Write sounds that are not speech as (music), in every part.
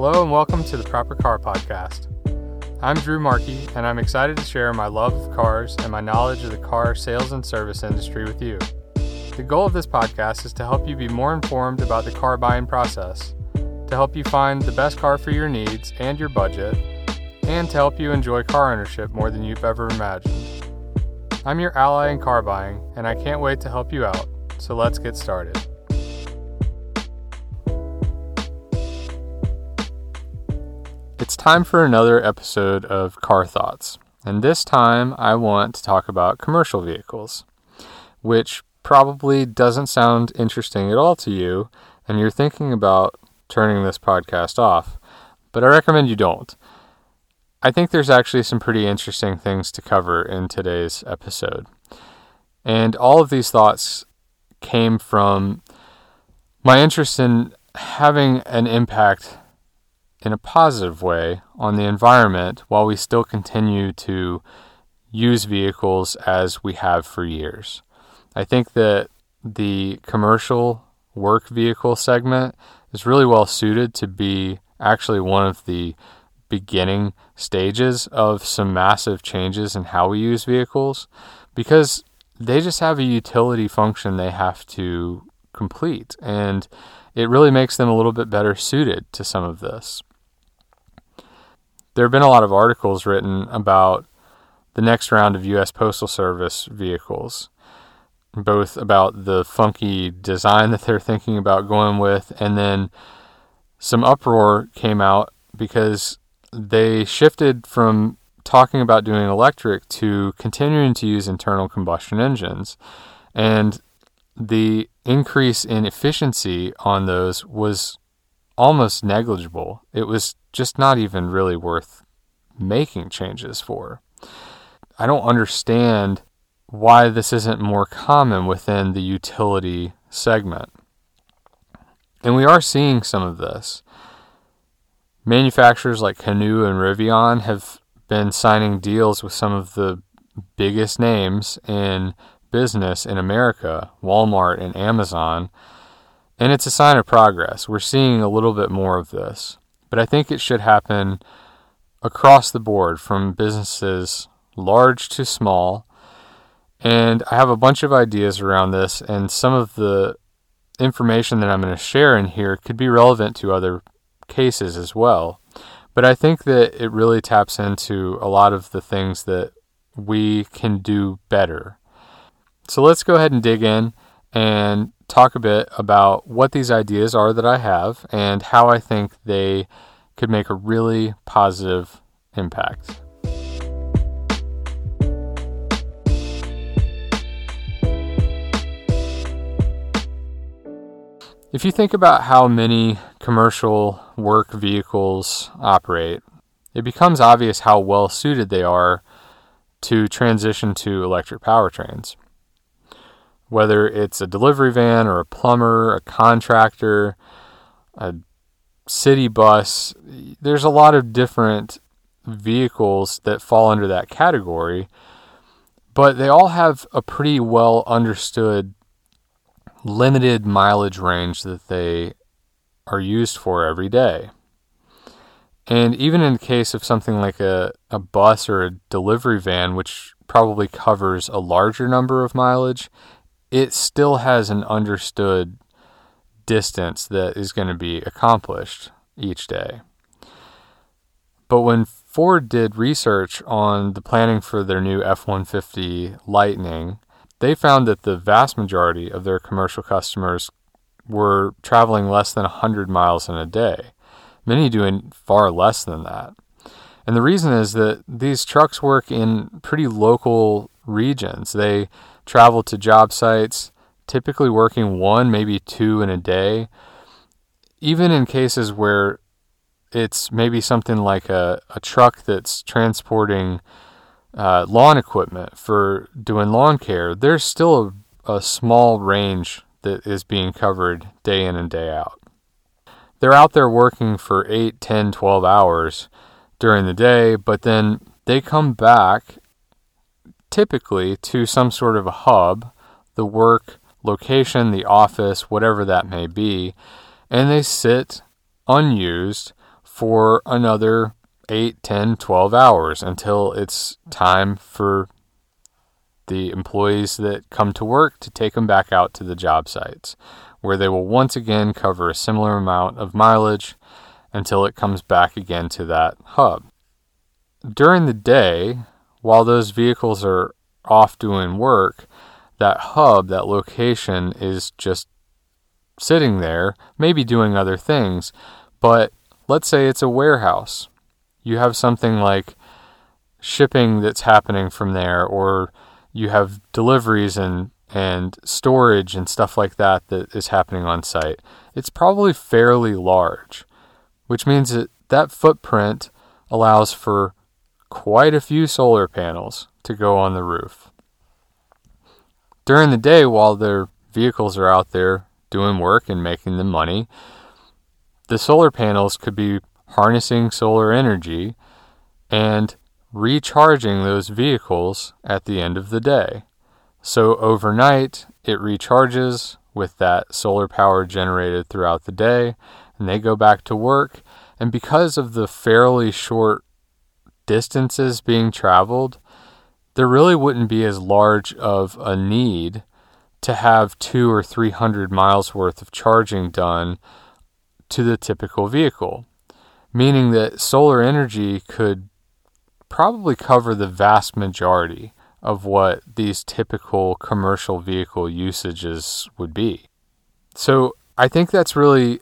Hello and welcome to the Proper Car Podcast. I'm Drew Markey, and I'm excited to share my love of cars and my knowledge of the car sales and service industry with you. The goal of this podcast is to help you be more informed about the car buying process, to help you find the best car for your needs and your budget, and to help you enjoy car ownership more than you've ever imagined. I'm your ally in car buying, and I can't wait to help you out, so let's get started. Time for another episode of Car Thoughts, and this time I want to talk about commercial vehicles, which probably doesn't sound interesting at all to you, and you're thinking about turning this podcast off, but I recommend you don't. I think there's actually some pretty interesting things to cover in today's episode. And all of these thoughts came from my interest in having an impact in a positive way on the environment while we still continue to use vehicles as we have for years. I think that the commercial work vehicle segment is really well suited to be actually one of the beginning stages of some massive changes in how we use vehicles because they just have a utility function they have to complete and it really makes them a little bit better suited to some of this there have been a lot of articles written about the next round of U.S. Postal Service vehicles, both about the funky design (laughs) that they're thinking about going with, and then some uproar came out because they shifted from talking about doing electric to continuing to use internal combustion engines. And the increase in efficiency on those was almost negligible. It was just not even really worth making changes for. I don't understand why this isn't more common within the utility segment. And we are seeing some of this. Manufacturers like Canoo and Rivian have been signing deals with some of the biggest names in business in America, Walmart and Amazon, and it's a sign of progress. We're seeing a little bit more of this. But I think it should happen across the board from businesses large to small. And I have a bunch of ideas around this, and some of the information that I'm going to share in here could be relevant to other cases as well. But I think that it really taps into a lot of the things that we can do better. So let's go ahead and dig in and talk a bit about what these ideas are that I have and how I think they could make a really positive impact. If you think about how many commercial work vehicles operate, it becomes obvious how well suited they are to transition to electric powertrains whether it's a delivery van or a plumber, a contractor, a city bus. There's a lot of different vehicles that fall under that category, but they all have a pretty well understood limited mileage range that they are used for every day. And even in the case of something like a, a bus or a delivery van, which probably covers a larger number of mileage, it still has an understood distance that is going to be accomplished each day. But when Ford did research on the planning for their new F 150 Lightning, they found that the vast majority of their commercial customers were traveling less than 100 miles in a day, many doing far less than that. And the reason is that these trucks work in pretty local regions. They travel to job sites, typically working one, maybe two in a day. Even in cases where it's maybe something like a, a truck that's transporting uh, lawn equipment for doing lawn care, there's still a, a small range that is being covered day in and day out. They're out there working for 8, 10, 12 hours during the day, but then they come back typically to some sort of a hub, the work location, the office, whatever that may be, and they sit unused for another 8, 10, 12 hours until it's time for the employees that come to work to take them back out to the job sites, where they will once again cover a similar amount of mileage until it comes back again to that hub. During the day, while those vehicles are off doing work, that hub, that location is just sitting there, maybe doing other things. But let's say it's a warehouse. You have something like shipping that's happening from there, or you have deliveries and and storage and stuff like that that is happening on site. It's probably fairly large, which means that that footprint allows for quite a few solar panels to go on the roof. During the day, while their vehicles are out there doing work and making them money, the solar panels could be harnessing solar energy and recharging those vehicles at the end of the day. So overnight, it recharges with that solar power generated throughout the day, and they go back to work. And because of the fairly short distances being traveled, there really wouldn't be as large of a need to have two or three hundred miles worth of charging done to the typical vehicle, meaning that solar energy could probably cover the vast majority of what these typical commercial vehicle usages would be. So I think that's really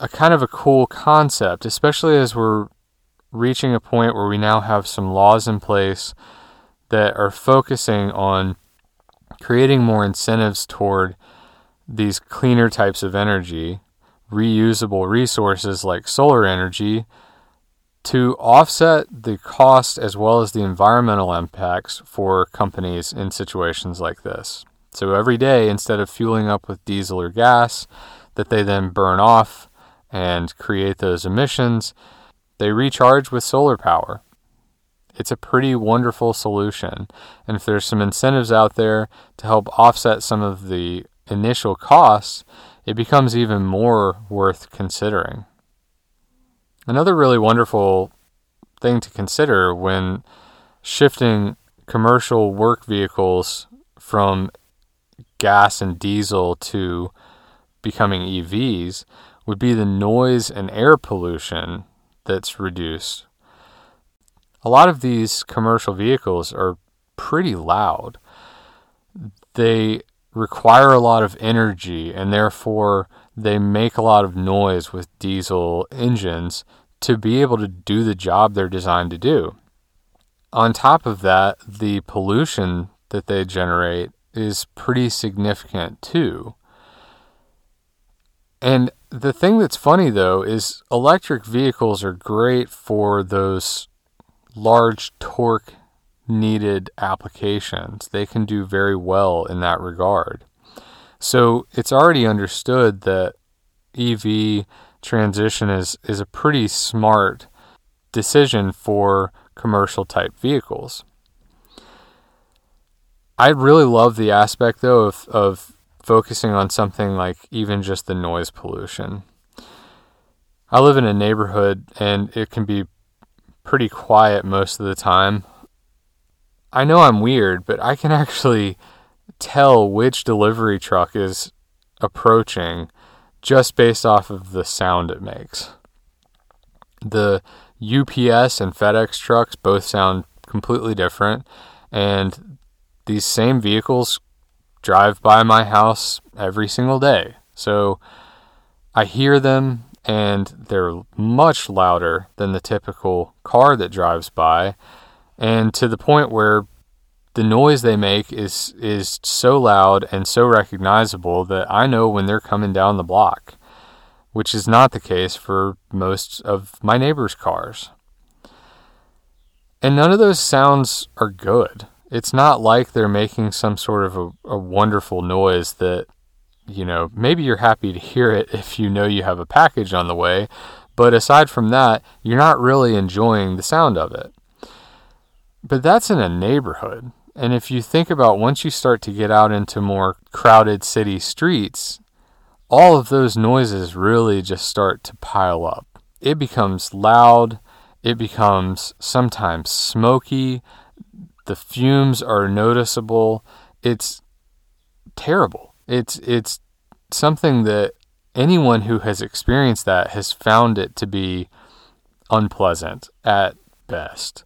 a kind of a cool concept, especially as we're reaching a point where we now have some laws in place that are focusing on creating more incentives toward these cleaner types of energy, reusable resources like solar energy to offset the cost as well as the environmental impacts for companies in situations like this. So every day, instead of fueling up with diesel or gas that they then burn off and create those emissions, they recharge with solar power. It's a pretty wonderful solution. And if there's some incentives out there to help offset some of the initial costs, it becomes even more worth considering. Another really wonderful thing to consider when shifting commercial work vehicles from gas and diesel to becoming EVs would be the noise and air pollution that's reduced. A lot of these commercial vehicles are pretty loud. They require a lot of energy and therefore they make a lot of noise with diesel engines to be able to do the job they're designed to do. On top of that, the pollution that they generate is pretty significant too. And the thing that's funny though is electric vehicles are great for those large torque needed applications. They can do very well in that regard. So it's already understood that EV transition is, is a pretty smart decision for commercial type vehicles. I really love the aspect though of, of focusing on something like even just the noise pollution. I live in a neighborhood and it can be pretty quiet most of the time. I know I'm weird, but I can (laughs) actually tell which delivery truck is approaching just based off of the sound it makes. The UPS and FedEx trucks both sound completely different, and these same vehicles drive by my house every single day. So I hear them, and they're much louder than the typical car that drives by, and to the point where the noise they make is is so loud and so recognizable that I know when they're coming down the block, which is not the case for most of my neighbors' cars. And none of those sounds are good. It's not like they're making some sort of a, a wonderful noise that, you know, maybe you're happy to hear it (laughs) if you know you have a package on the way, but aside from that, you're not really enjoying the sound of it. But that's in a neighborhood. And if you think about once you start to get out into more crowded city streets, all of those noises really just start to pile up. it becomes loud, it becomes sometimes smoky, the fumes are noticeable. It's terrible. It's it's something that anyone who has experienced that has found it to be unpleasant at best.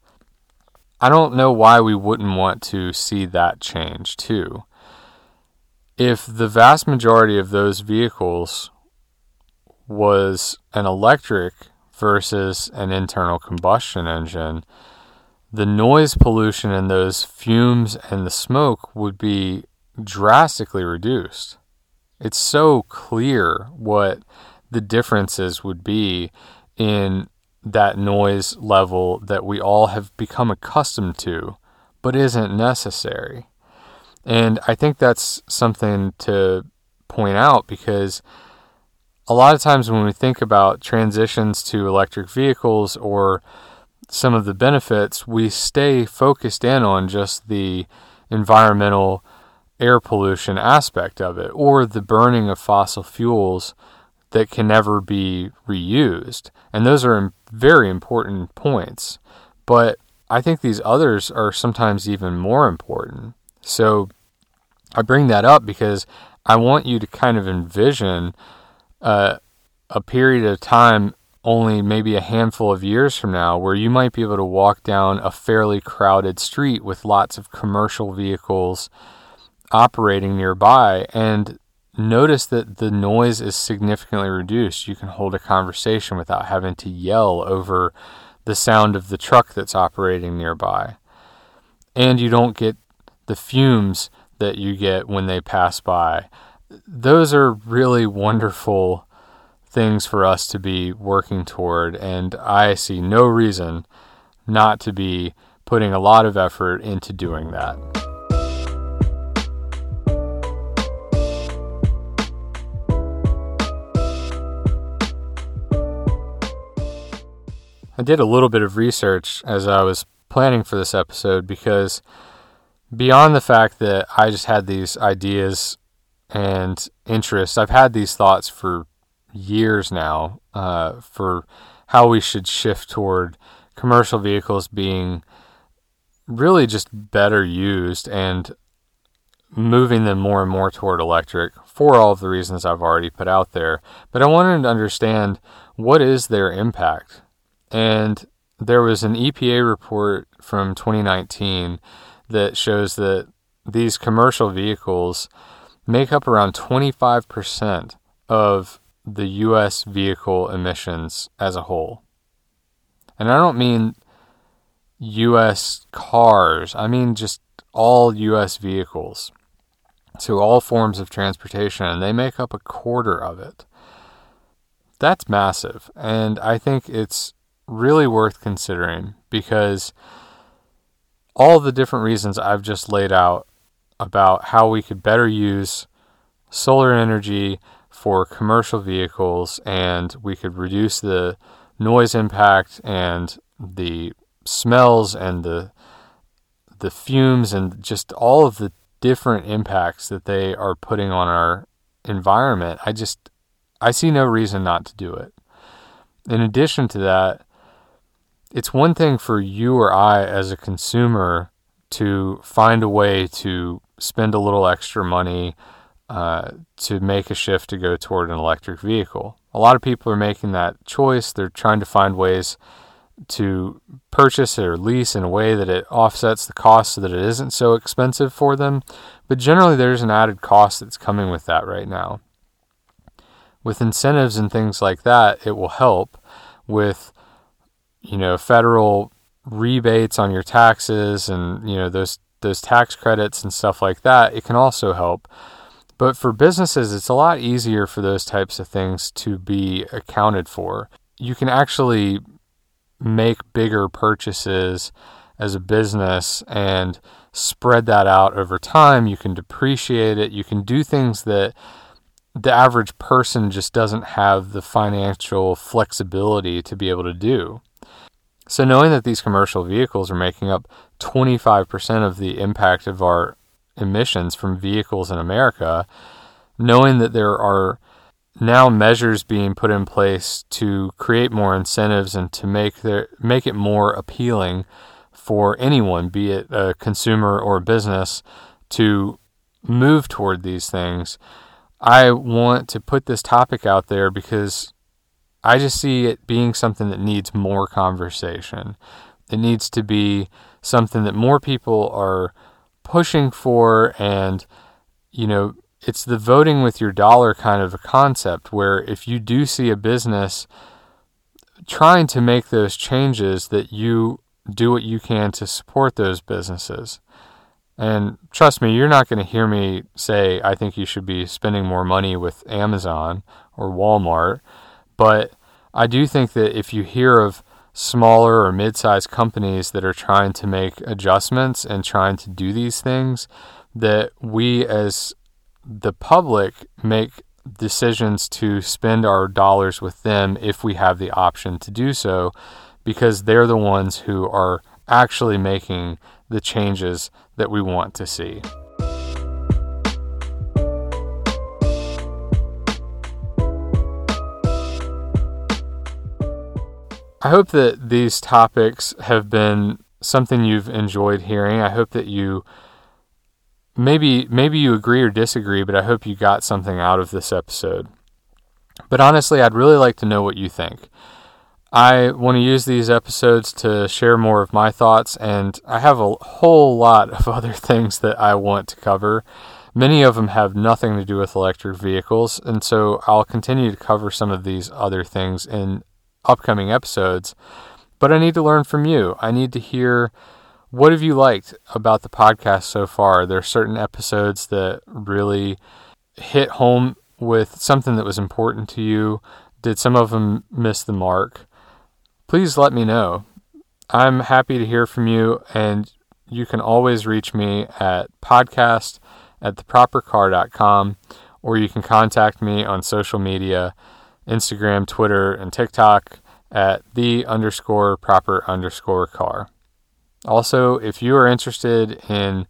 I don't know why we wouldn't want to see that change too. If the vast majority of those vehicles was an electric versus an internal combustion engine, the noise pollution and those fumes and the smoke would be drastically reduced. It's so clear what the differences would be in that noise level that we all have become accustomed to, but isn't necessary. And I think that's something to point out because a lot of times when we think about transitions to electric vehicles or some of the benefits, we stay focused in on just the environmental air pollution aspect of it or the burning of fossil fuels that can never be reused. And those are very important points. But I think these others are sometimes even more important. So I bring that up because I want you to kind of envision uh, a period of time, only maybe a handful of years from now, where you might be able to walk down a fairly crowded street with lots of commercial vehicles operating nearby and notice that the noise is significantly reduced. You can hold a conversation without having to yell over the sound of the truck that's operating nearby. And you don't get the fumes that you get when they pass by. Those are really wonderful things for us to be working toward, and I see no reason not to be putting a lot of effort into doing that. I did a little bit of research as I was planning for this episode because beyond the fact that I just had these ideas and interests, I've had these thoughts for years now uh, for how we should shift toward commercial vehicles being really just better used and moving them more and more toward electric for all of the reasons I've already put out there. But I wanted to understand what is their impact and there was an EPA report from 2019 that shows that these commercial vehicles make up around 25% of the US vehicle emissions as a whole. And I don't mean US cars, I mean just all US vehicles. So, all forms of transportation, and they make up a quarter of it. That's massive. And I think it's really worth considering because all the different reasons I've just laid out about how we could better use solar energy for commercial vehicles and we could reduce the noise impact and the smells and the the fumes and just all of the different impacts that they are putting on our environment. I just I see no reason not to do it. In addition to that, it's one thing for you or I as a consumer to find a way to spend a little extra money uh, to make a shift to go toward an electric vehicle. A lot of people are making that choice. They're trying to find ways to purchase or lease in a way that it offsets the cost so that it isn't so expensive for them. But generally, there's an added cost that's coming with that right now. With incentives and things like that, it will help with you know, federal rebates on your taxes and, you know, those those tax credits and stuff like that, it can also help. But for businesses, it's a lot easier for those types of things to be accounted for. You can actually make bigger purchases as a business and spread that out over time. You can depreciate it. You can do things that the average person just doesn't have the financial flexibility to be able to do. So, knowing that these commercial vehicles are making up 25% of the impact of our emissions from vehicles in America, knowing that there are now measures being put in place to create more incentives and to make their make it more appealing for anyone, be it a consumer or a business, to move toward these things. I want to put this topic out there because I just see it being something that needs more conversation. It needs to be something that more people are pushing for and you know it's the voting with your dollar kind of a concept where if you do see a business trying to make those changes that you do what you can to support those businesses. And trust me, you're not going to hear me say I think you should be spending more money with Amazon or Walmart, but I do think that if you hear of smaller or mid-sized companies that are trying to make adjustments and trying to do these things that we as the public make decisions to spend our dollars with them if we have the option to do so because they're the ones who are actually making the changes that we want to see. I hope that these topics have been something you've enjoyed hearing. I hope that you maybe maybe you agree or disagree, but I hope you got something out of this episode. But honestly, I'd really like to know what you think. I want to use these episodes to share more of my thoughts, and I have a whole lot of (laughs) other things that I want to cover. Many of them have nothing to do with electric vehicles, and so I'll continue to cover some of these other things in upcoming episodes. But I need to learn from you. I need to hear what have you liked about the podcast so far. There are certain episodes that really hit home with something that was important to you. Did some of them miss the mark? Please let me know. I'm happy to hear from you, and you can always reach me at podcast at thepropercar.com or you can contact me on social media Instagram, Twitter, and TikTok at the underscore proper underscore car. Also, if you are interested in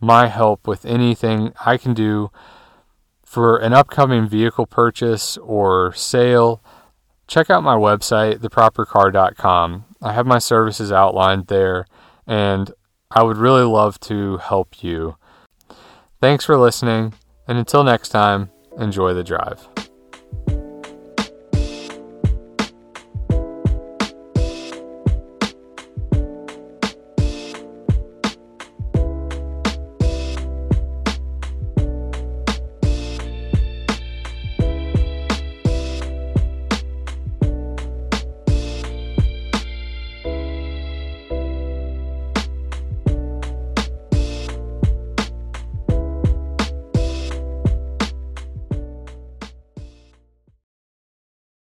my help with anything I can do for an upcoming vehicle purchase or sale, check out my website, thepropercar.com. I have my services outlined there, and I would really love to help you. Thanks for listening, and until next time, enjoy the drive.